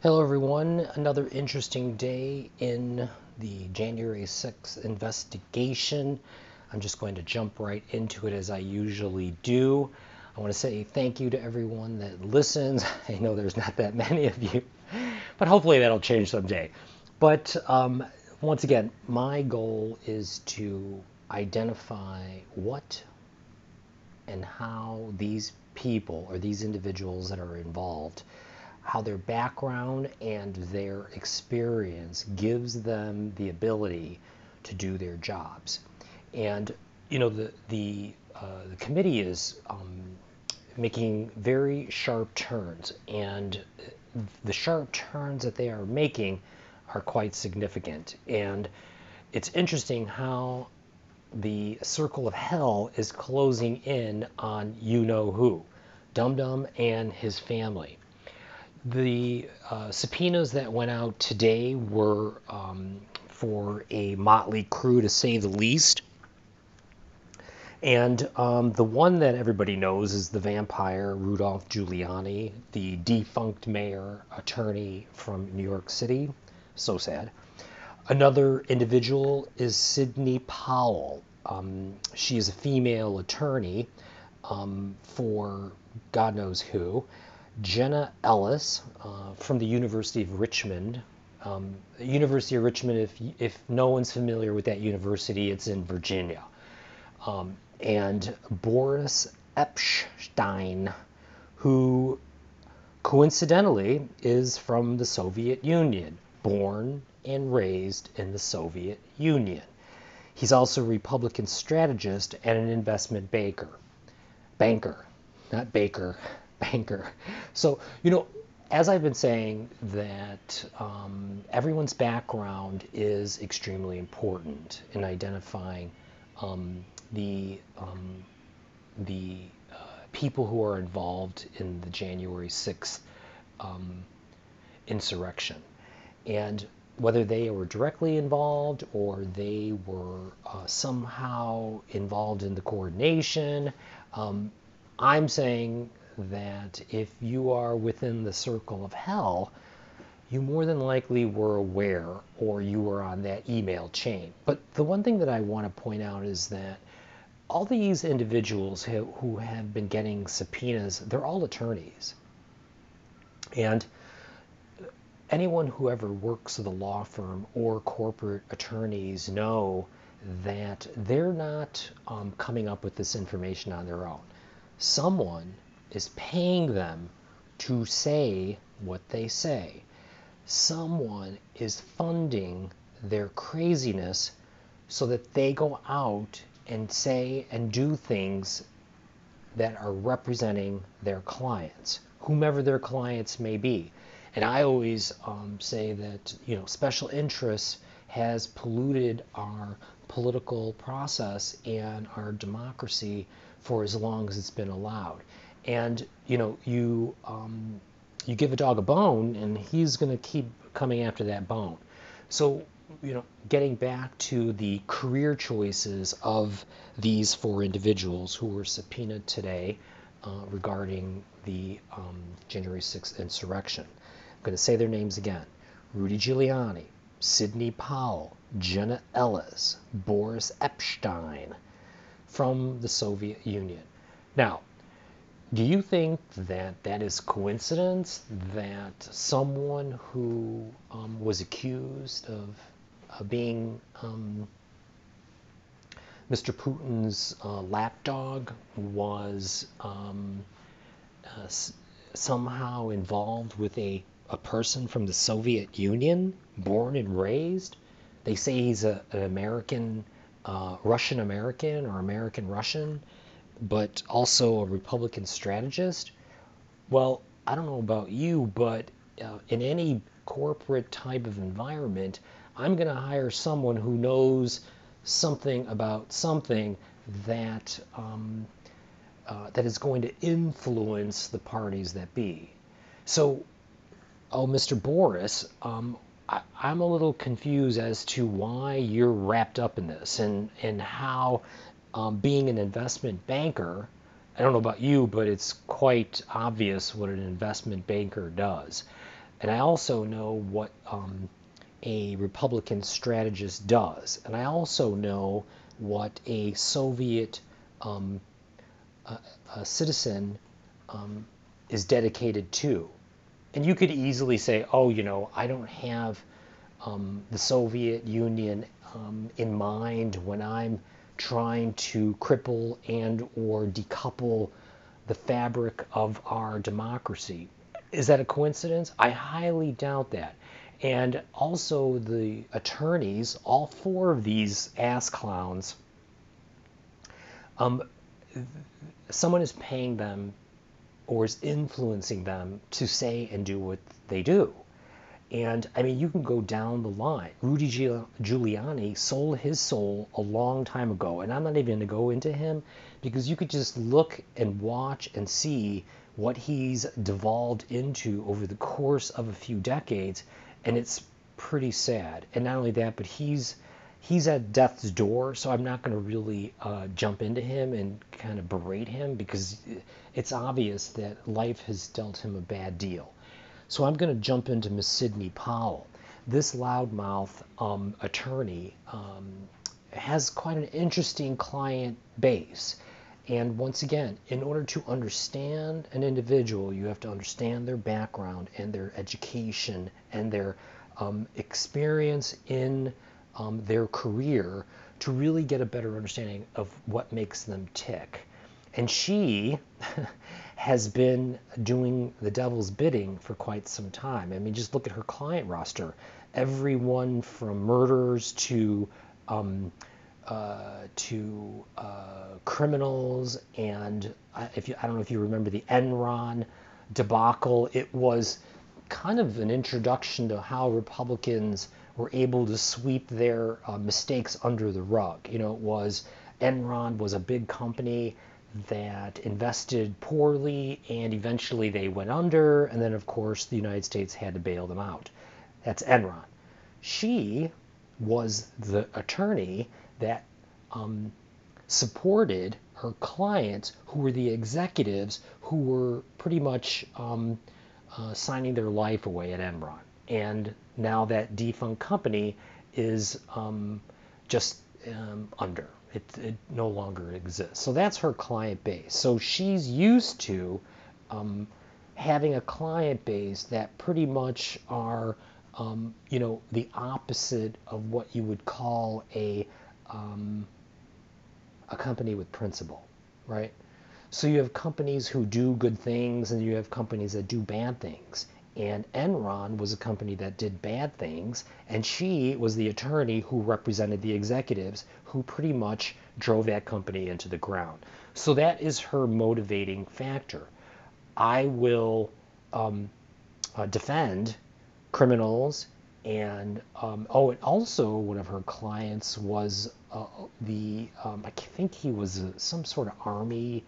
Hello, everyone. Another interesting day in the January 6th investigation. I'm just going to jump right into it as I usually do. I want to say thank you to everyone that listens. I know there's not that many of you, but hopefully that'll change someday. But um, once again, my goal is to identify what and how these people or these individuals that are involved how their background and their experience gives them the ability to do their jobs. And you know the the, uh, the committee is um, making very sharp turns, and the sharp turns that they are making are quite significant. And it's interesting how the circle of hell is closing in on you know who, Dum Dum and his family. The uh, subpoenas that went out today were um, for a motley crew, to say the least. And um, the one that everybody knows is the vampire Rudolph Giuliani, the defunct mayor attorney from New York City. So sad. Another individual is Sidney Powell. Um, she is a female attorney um, for God knows who. Jenna Ellis uh, from the University of Richmond. Um, University of Richmond, if, if no one's familiar with that university, it's in Virginia. Um, and Boris Epshteyn, who coincidentally is from the Soviet Union, born and raised in the Soviet Union. He's also a Republican strategist and an investment banker. Banker, not baker, banker. So, you know, as I've been saying, that um, everyone's background is extremely important in identifying um, the um, the uh, people who are involved in the January 6th um, insurrection. And whether they were directly involved or they were uh, somehow involved in the coordination, um, I'm saying that if you are within the circle of hell, you more than likely were aware or you were on that email chain. But the one thing that I want to point out is that all these individuals who have been getting subpoenas, they're all attorneys. And anyone who ever works at a law firm or corporate attorneys know that they're not um, coming up with this information on their own. Someone is paying them to say what they say. Someone is funding their craziness so that they go out and say and do things that are representing their clients, whomever their clients may be. And I always um, say that you know special interests has polluted our political process and our democracy for as long as it's been allowed and you know you um, you give a dog a bone and he's going to keep coming after that bone. So you know getting back to the career choices of these four individuals who were subpoenaed today uh, regarding the um, January 6th insurrection. I'm going to say their names again. Rudy Giuliani Sidney Powell Jenna Ellis Boris Epshteyn from the Soviet Union. Now do you think that that is coincidence that someone who um, was accused of uh, being um, Mr. Putin's uh, lapdog was um, uh, somehow involved with a, a person from the Soviet Union, born and raised? They say he's a, an American, uh, Russian American or American Russian but also a Republican strategist. Well, I don't know about you, but uh, in any corporate type of environment, I'm going to hire someone who knows something about something that um, uh, that is going to influence the parties that be. So, oh, Mr. Boris, um, I, I'm a little confused as to why you're wrapped up in this and and how um, being an investment banker, I don't know about you, but it's quite obvious what an investment banker does. and I also know what um, a Republican strategist does, and I also know what a Soviet um, a, a citizen um, is dedicated to. And you could easily say, oh, you know, I don't have um, the Soviet Union um, in mind when I'm trying to cripple and or decouple the fabric of our democracy. Is that a coincidence? I highly doubt that. And also the attorneys, all four of these ass clowns, um, someone is paying them or is influencing them to say and do what they do. And I mean, you can go down the line. Rudy Giuliani sold his soul a long time ago. And I'm not even going to go into him because you could just look and watch and see what he's devolved into over the course of a few decades. And it's pretty sad. And not only that, but he's he's at death's door, so I'm not going to really uh, jump into him and kind of berate him because it's obvious that life has dealt him a bad deal. So I'm going to jump into Miss Sidney Powell. This loudmouth um, attorney um, has quite an interesting client base. And once again, in order to understand an individual, you have to understand their background and their education and their um, experience in um, their career to really get a better understanding of what makes them tick. And she has been doing the devil's bidding for quite some time. I mean, just look at her client roster. Everyone from murders to um, uh, to uh, criminals, and if you, I don't know if you remember the Enron debacle, it was kind of an introduction to how Republicans were able to sweep their uh, mistakes under the rug. You know, it was Enron was a big company that invested poorly and eventually they went under, and then, of course, the United States had to bail them out. That's Enron. She was the attorney that um, supported her clients, who were the executives who were pretty much um, uh, signing their life away at Enron and now that defunct company is um, just um, under. It, it, no longer exists. So that's her client base. So she's used to um, having a client base that pretty much are, um, you know, the opposite of what you would call a um, a company with principle, right? So you have companies who do good things, and you have companies that do bad things and Enron was a company that did bad things, and she was the attorney who represented the executives who pretty much drove that company into the ground. So that is her motivating factor. I will um, uh, defend criminals, and um, oh, and also one of her clients was uh, the um, I think he was a, some sort of army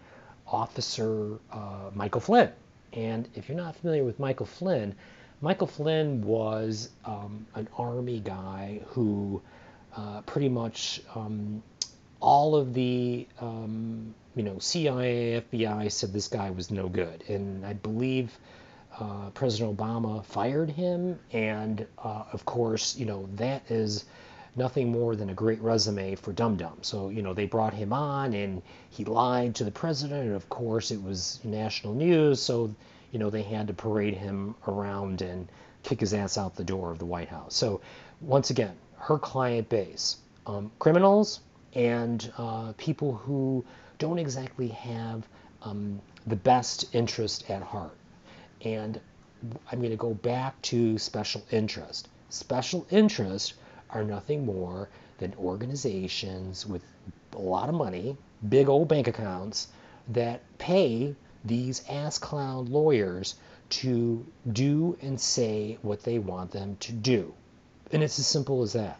officer, uh, Michael Flynn and if you're not familiar with Michael Flynn, Michael Flynn was um, an army guy who uh, pretty much um, all of the um, you know CIA, FBI said this guy was no good, and I believe uh, President Obama fired him, and uh, of course you know that is nothing more than a great resume for Dum Dum. So, you know, they brought him on and he lied to the president, and of course it was national news, so, you know, they had to parade him around and kick his ass out the door of the White House. So, once again, her client base um, criminals and uh, people who don't exactly have um, the best interest at heart. And I'm going to go back to special interest. Special interest are nothing more than organizations with a lot of money, big old bank accounts, that pay these ass clown lawyers to do and say what they want them to do. And it's as simple as that.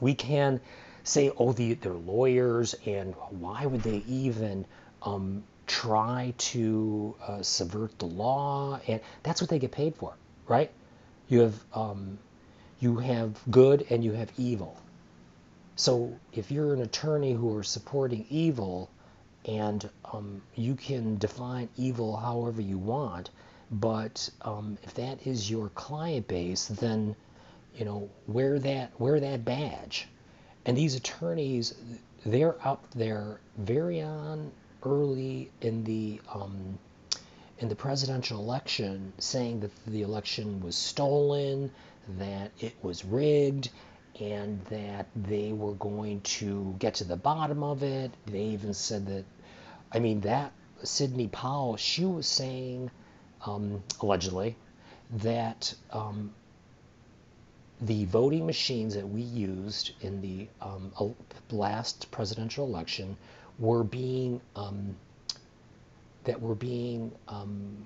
We can say, oh, the, they're lawyers, and why would they even um, try to uh, subvert the law? And that's what they get paid for, right? You have um, you have good and you have evil. So if you're an attorney who are supporting evil and um, you can define evil however you want, But um, if that is your client base, then you know wear that wear that badge. And these attorneys, they're up there very on early in the um, in the presidential election, saying that the election was stolen, that it was rigged, and that they were going to get to the bottom of it. They even said that, I mean, that Sidney Powell, she was saying, um, allegedly, that um, the voting machines that we used in the um, last presidential election were being um, that were being um,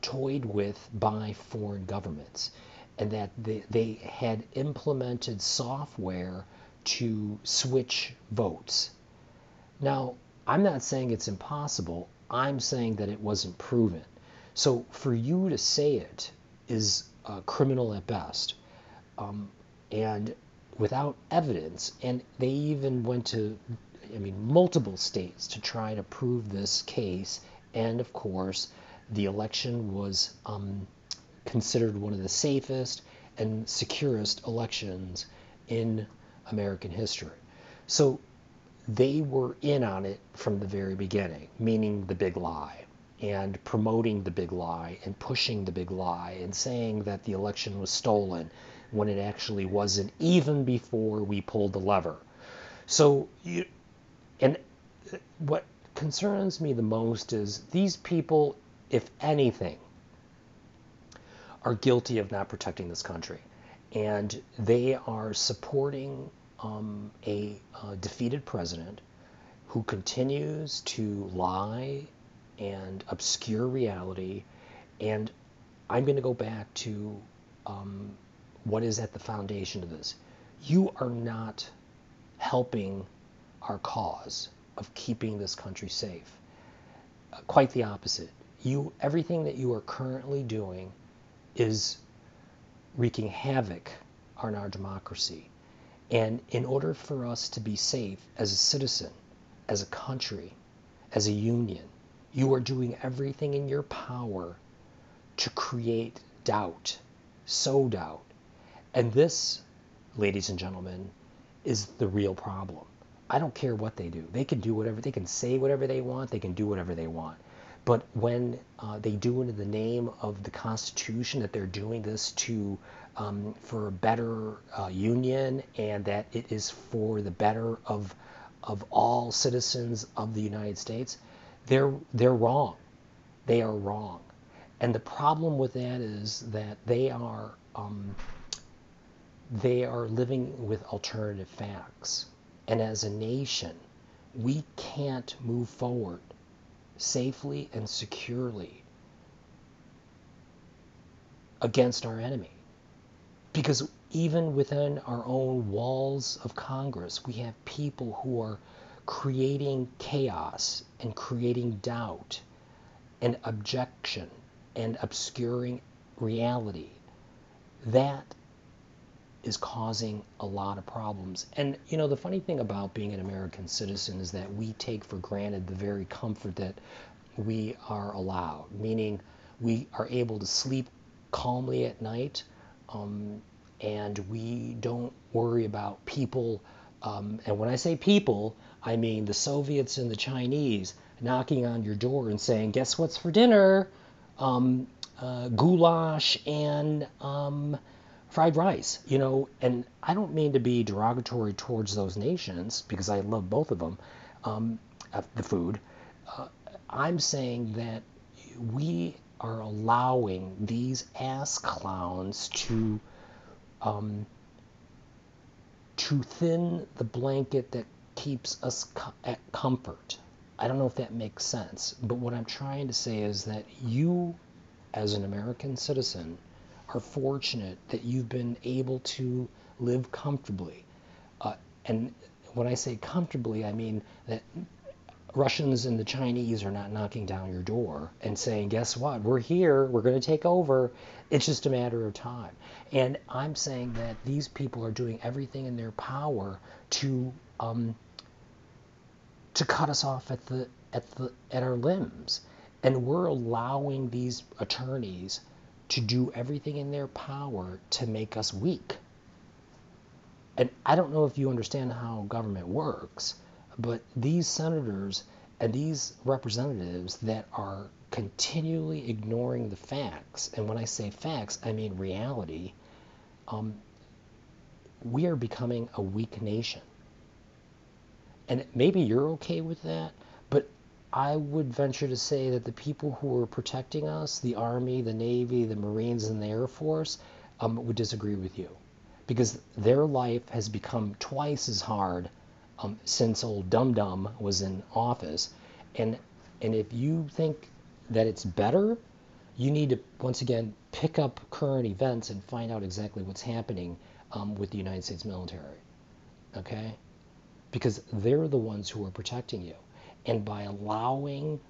toyed with by foreign governments and that they, they had implemented software to switch votes. Now, I'm not saying it's impossible. I'm saying that it wasn't proven. So for you to say it is uh, criminal at best. Um, and without evidence, and they even went to, I mean, multiple states to try to prove this case. And of course, the election was um, considered one of the safest and securest elections in American history. So they were in on it from the very beginning, meaning the big lie, and promoting the big lie, and pushing the big lie, and saying that the election was stolen when it actually wasn't, even before we pulled the lever. So, you, and what concerns me the most is these people, if anything, are guilty of not protecting this country. And they are supporting um, a, a defeated president who continues to lie and obscure reality. And I'm going to go back to um, what is at the foundation of this. You are not helping our cause of keeping this country safe. Uh, quite the opposite. You, everything that you are currently doing is wreaking havoc on our democracy. And in order for us to be safe as a citizen, as a country, as a union, you are doing everything in your power to create doubt, sow doubt. And this, ladies and gentlemen, is the real problem. I don't care what they do. They can do whatever, they can say whatever they want, they can do whatever they want. But when uh, they do it in the name of the Constitution, that they're doing this to um, for a better uh, union, and that it is for the better of of all citizens of the United States, they're they're wrong. They are wrong, and the problem with that is that they are um, they are living with alternative facts, and as a nation, we can't move forward safely and securely against our enemy. Because even within our own walls of Congress, we have people who are creating chaos and creating doubt and objection and obscuring reality. That is causing a lot of problems. And you know, the funny thing about being an American citizen is that we take for granted the very comfort that we are allowed, meaning we are able to sleep calmly at night, um, and we don't worry about people. Um, and when I say people, I mean the Soviets and the Chinese knocking on your door and saying, "Guess what's for dinner? Um, uh, goulash and." Fried rice, you know, and I don't mean to be derogatory towards those nations because I love both of them, um, the food. Uh, I'm saying that we are allowing these ass clowns to um, to thin the blanket that keeps us co- at comfort. I don't know if that makes sense, but what I'm trying to say is that you, as an American citizen, are fortunate that you've been able to live comfortably. Uh, and when I say comfortably, I mean that Russians and the Chinese are not knocking down your door and saying, guess what? We're here. We're going to take over. It's just a matter of time. And I'm saying that these people are doing everything in their power to um, to cut us off at the at the at our limbs. And we're allowing these attorneys to do everything in their power to make us weak. And I don't know if you understand how government works, but these senators and these representatives that are continually ignoring the facts, and when I say facts, I mean reality, um, we are becoming a weak nation. And maybe you're okay with that, I would venture to say that the people who are protecting us, the Army, the Navy, the Marines, and the Air Force, um, would disagree with you. Because their life has become twice as hard um, since old Dum Dum was in office. And, and if you think that it's better, you need to, once again, pick up current events and find out exactly what's happening um, with the United States military. Okay? Because they're the ones who are protecting you. And by allowing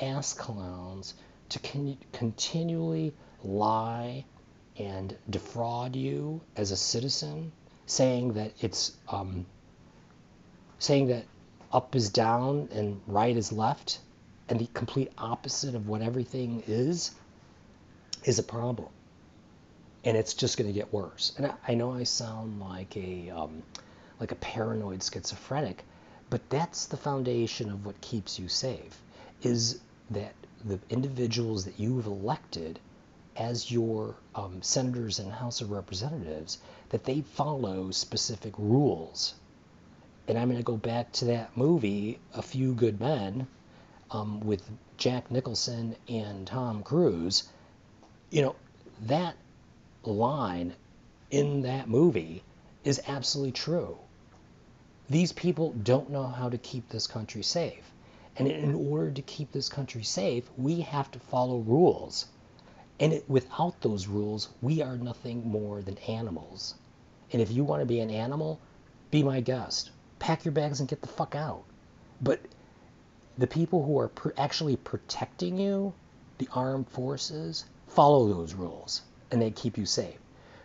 ass clowns to con- continually lie and defraud you as a citizen, saying that it's um, saying that up is down and right is left, and the complete opposite of what everything is, is a problem. And it's just going to get worse. And I, I, know I sound like a um, like a paranoid schizophrenic, but that's the foundation of what keeps you safe. Is that the individuals that you've elected as your um, senators and House of Representatives that they follow specific rules and I'm going to go back to that movie, A Few Good Men, um, with Jack Nicholson and Tom Cruise. You know, that line in that movie is absolutely true. These people don't know how to keep this country safe. And in order to keep this country safe, we have to follow rules. And it, without those rules, we are nothing more than animals. And if you want to be an animal, be my guest pack your bags and get the fuck out. But the people who are pr- actually protecting you, the armed forces, follow those rules and they keep you safe.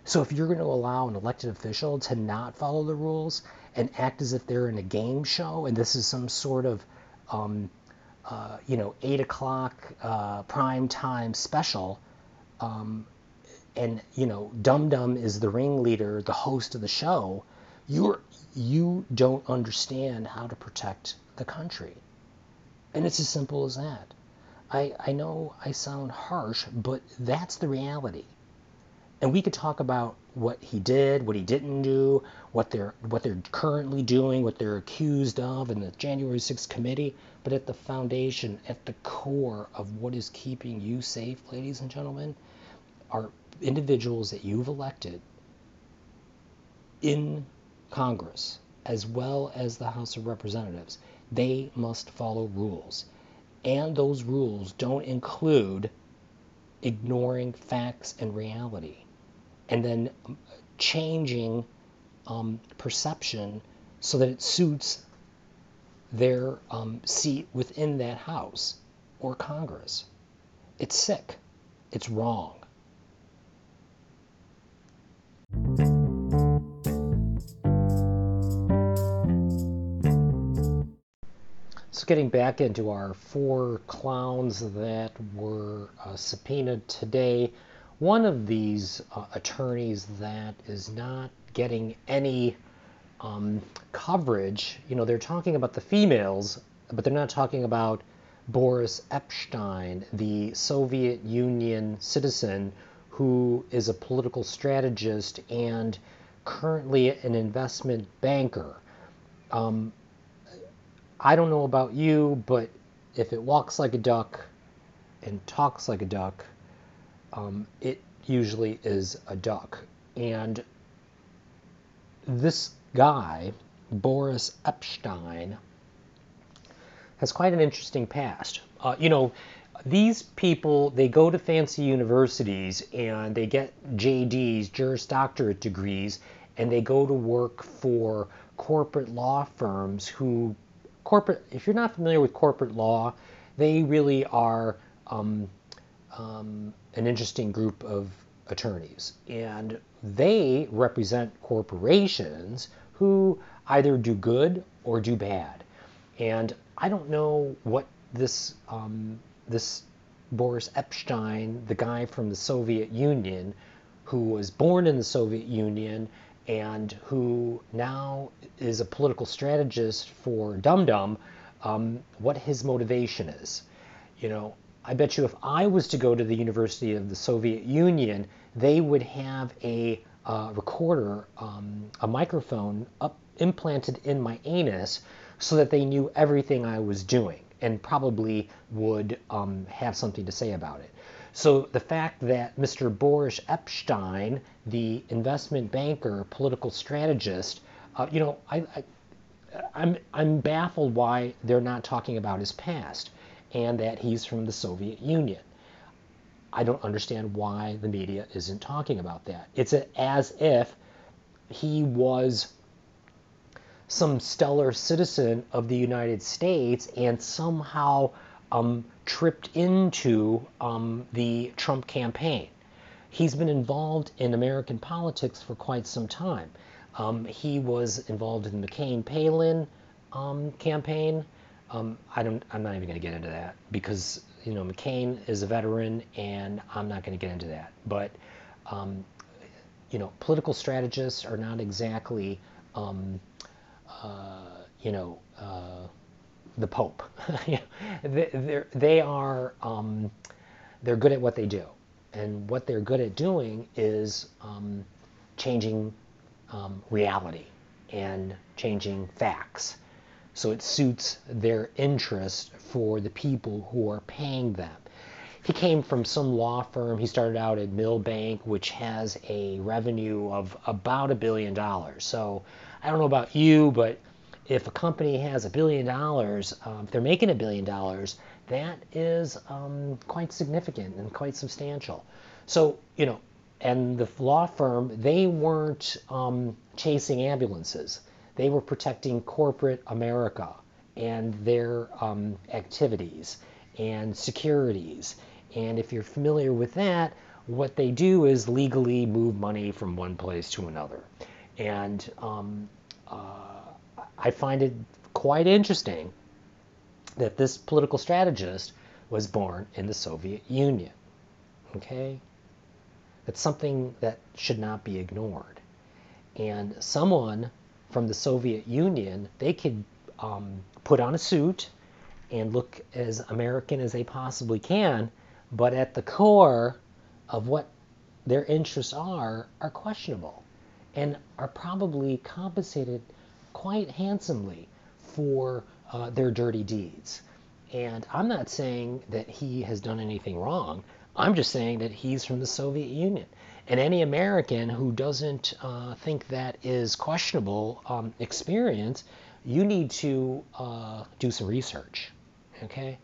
So if you're going to allow an elected official to not follow the rules and act as if they're in a game show and this is some sort of, um, uh, you know, eight o'clock uh, prime time special, um, and you know, Dum Dum is the ringleader, the host of the show, you're you don't understand how to protect the country. And it's as simple as that. I, I know I sound harsh, but that's the reality. And we could talk about what he did, what he didn't do, what they're what they're currently doing, what they're accused of in the January 6th committee, but at the foundation, at the core of what is keeping you safe, ladies and gentlemen, are individuals that you've elected in Congress as well as the House of Representatives. They must follow rules. And those rules don't include ignoring facts and reality and then changing um, perception so that it suits their um, seat within that House or Congress. It's sick. It's wrong. So getting back into our four clowns that were uh, subpoenaed today, one of these uh, attorneys that is not getting any um, coverage, you know, they're talking about the females, but they're not talking about Boris Epshteyn, the Soviet Union citizen who is a political strategist and currently an investment banker. Um, I don't know about you, but if it walks like a duck and talks like a duck, um, it usually is a duck. And this guy, Boris Epshteyn, has quite an interesting past. Uh, you know, these people, they go to fancy universities and they get JDs, Juris Doctorate degrees, and they go to work for corporate law firms who corporate, if you're not familiar with corporate law, they really are um, um, an interesting group of attorneys. And they represent corporations who either do good or do bad. And I don't know what this um, this Boris Epshteyn, the guy from the Soviet Union, who was born in the Soviet Union and who now is a political strategist for Dum Dum, um, what his motivation is. You know, I bet you if I was to go to the University of the Soviet Union, they would have a uh, recorder, um, a microphone up implanted in my anus so that they knew everything I was doing and probably would um, have something to say about it. So the fact that Mr. Boris Epshteyn, the investment banker, political strategist, uh, you know, I, I, I'm, I'm baffled why they're not talking about his past and that he's from the Soviet Union. I don't understand why the media isn't talking about that. It's as if he was some stellar citizen of the United States and somehow um, tripped into um, the Trump campaign. He's been involved in American politics for quite some time. Um, he was involved in the McCain Palin um, campaign. Um, I don't. I'm not even going to get into that because you know McCain is a veteran, and I'm not going to get into that. But um, you know, political strategists are not exactly uh, you know uh, the Pope. they're, they are um, they're good at what they do, and what they're good at doing is um, changing um, reality and changing facts. So it suits their interest for the people who are paying them. He came from some law firm. He started out at Milbank, which has a revenue of about a billion dollars. So I don't know about you, but if a company has a billion dollars, um, if they're making a billion dollars, that is um, quite significant and quite substantial. So, you know, and the law firm, they weren't um, chasing ambulances. They were protecting corporate America and their um, activities and securities. And if you're familiar with that, what they do is legally move money from one place to another. And um, uh, I find it quite interesting that this political strategist was born in the Soviet Union. Okay? That's something that should not be ignored. And someone from the Soviet Union, they could um, put on a suit and look as American as they possibly can, but at the core of what their interests are, are questionable and are probably compensated quite handsomely for uh, their dirty deeds. And I'm not saying that he has done anything wrong. I'm just saying that he's from the Soviet Union. And any American who doesn't uh, think that is questionable um, experience, you need to uh, do some research. Okay?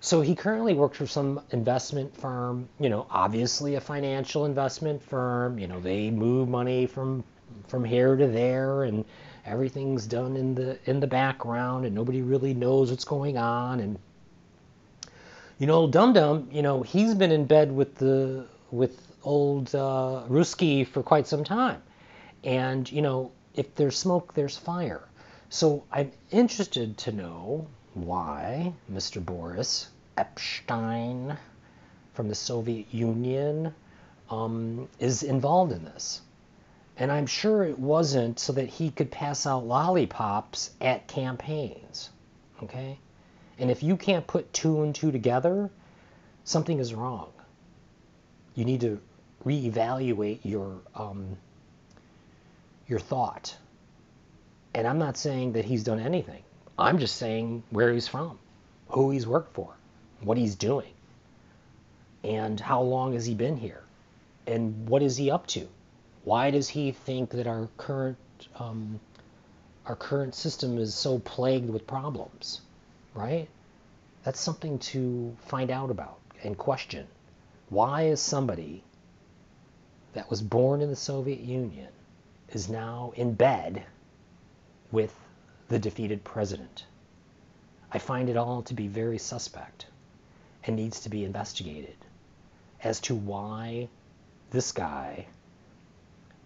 So he currently works for some investment firm, you know, obviously a financial investment firm. You know, they move money from from here to there and everything's done in the in the background and nobody really knows what's going on and you know Dum Dum you know he's been in bed with the with old uh, Ruski for quite some time and you know if there's smoke there's fire so I'm interested to know why Mr. Boris Epshteyn from the Soviet Union um, is involved in this and I'm sure it wasn't so that he could pass out lollipops at campaigns. Okay? And if you can't put two and two together, something is wrong. You need to reevaluate your um, your thought. And I'm not saying that he's done anything. I'm just saying where he's from, who he's worked for, what he's doing, and how long has he been here, and what is he up to. Why does he think that our current um, our current system is so plagued with problems? Right? That's something to find out about and question. Why is somebody that was born in the Soviet Union is now in bed with the defeated president? I find it all to be very suspect and needs to be investigated as to why this guy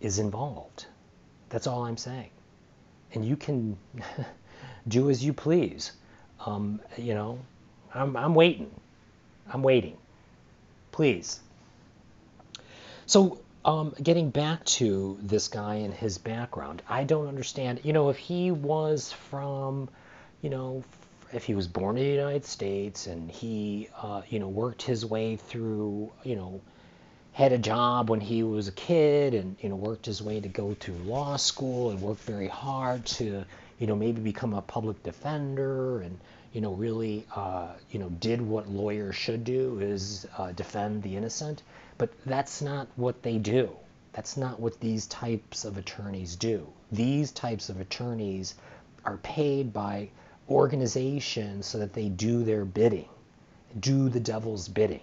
is involved. That's all I'm saying. And you can do as you please. Um, you know, I'm, I'm waiting. I'm waiting. please. So, um, getting back to this guy and his background, I don't understand. You know, if he was from, you know, if he was born in the United States and he, uh, you know, worked his way through, you know, had a job when he was a kid and you know worked his way to go to law school and worked very hard to you know maybe become a public defender and you know really uh, you know did what lawyers should do is uh, defend the innocent. But that's not what they do. That's not what these types of attorneys do. These types of attorneys are paid by organizations so that they do their bidding do the devil's bidding.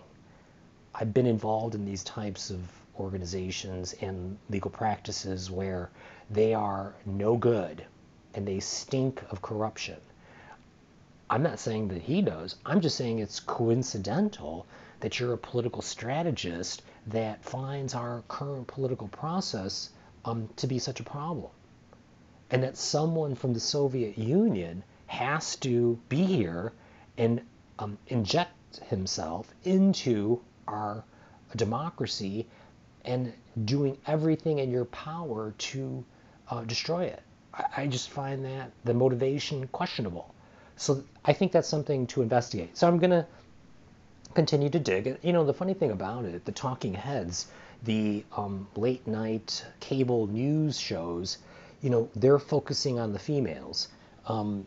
I've been involved in these types of organizations and legal practices where they are no good and they stink of corruption. I'm not saying that he does. I'm just saying it's coincidental that you're a political strategist that finds our current political process um, to be such a problem. And that someone from the Soviet Union has to be here and um, inject himself into our democracy and doing everything in your power to uh, destroy it. I, I just find that the motivation questionable. So I think that's something to investigate. So I'm going to continue to dig. You know, the funny thing about it, the talking heads, the um, late night cable news shows, you know, they're focusing on the females. Um,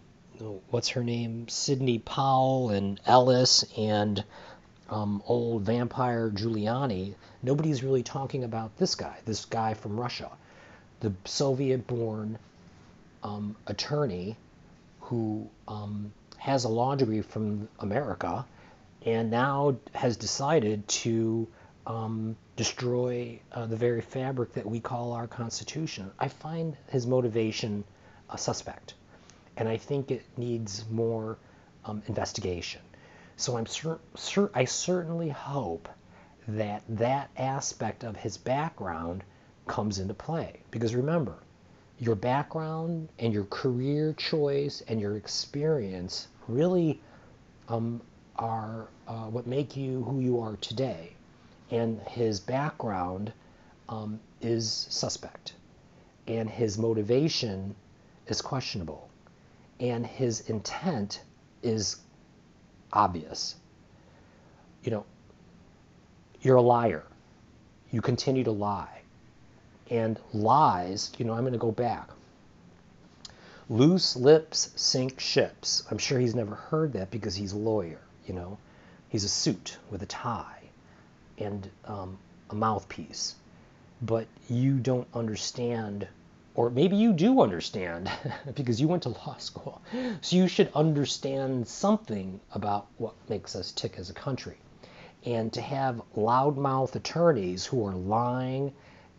what's her name? Sidney Powell and Ellis and um, old vampire Giuliani, nobody's really talking about this guy, this guy from Russia, the Soviet born um, attorney who um, has a law degree from America and now has decided to um, destroy uh, the very fabric that we call our Constitution. I find his motivation a suspect, and I think it needs more um, investigation. So I'm cer- cer- I certainly hope that that aspect of his background comes into play. Because remember, your background and your career choice and your experience really um, are uh, what make you who you are today. And his background um, is suspect, and his motivation is questionable, and his intent is obvious. You know, you're a liar. You continue to lie. And lies, you know, I'm going to go back. Loose lips sink ships. I'm sure he's never heard that because he's a lawyer, you know. He's a suit with a tie and um, a mouthpiece. But you don't understand or maybe you do understand because you went to law school. So you should understand something about what makes us tick as a country. And to have loudmouth attorneys who are lying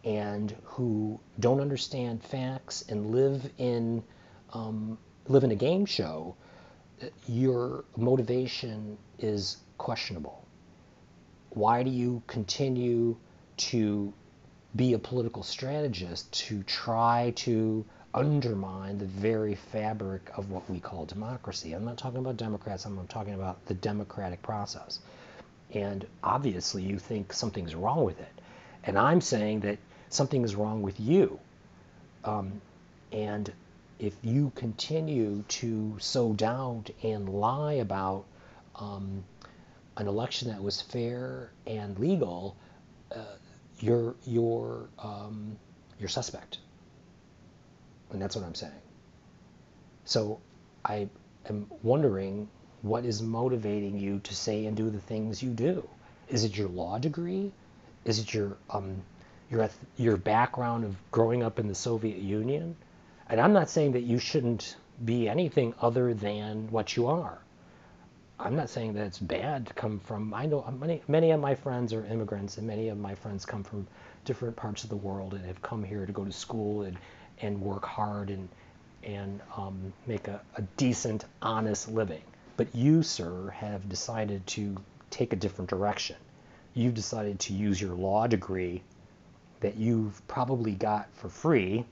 and who don't understand facts and live in um, live in a game show, your motivation is questionable. Why do you continue to be a political strategist to try to undermine the very fabric of what we call democracy. I'm not talking about Democrats, I'm talking about the democratic process. And obviously, you think something's wrong with it. And I'm saying that something is wrong with you. Um, and if you continue to sow doubt and lie about um, an election that was fair and legal, uh, you're you're um, you're suspect, and that's what I'm saying. So I am wondering what is motivating you to say and do the things you do. Is it your law degree? Is it your um, your your background of growing up in the Soviet Union? And I'm not saying that you shouldn't be anything other than what you are. I'm not saying that it's bad to come from. I know many many of my friends are immigrants, and many of my friends come from different parts of the world and have come here to go to school and and work hard and and um, make a, a decent, honest living. But you, sir, have decided to take a different direction. You've decided to use your law degree that you've probably got for free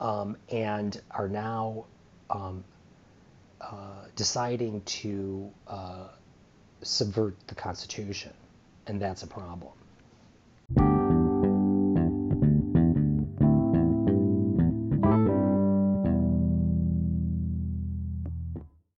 um, and are now um, uh, deciding to uh, subvert the Constitution. and that's a problem.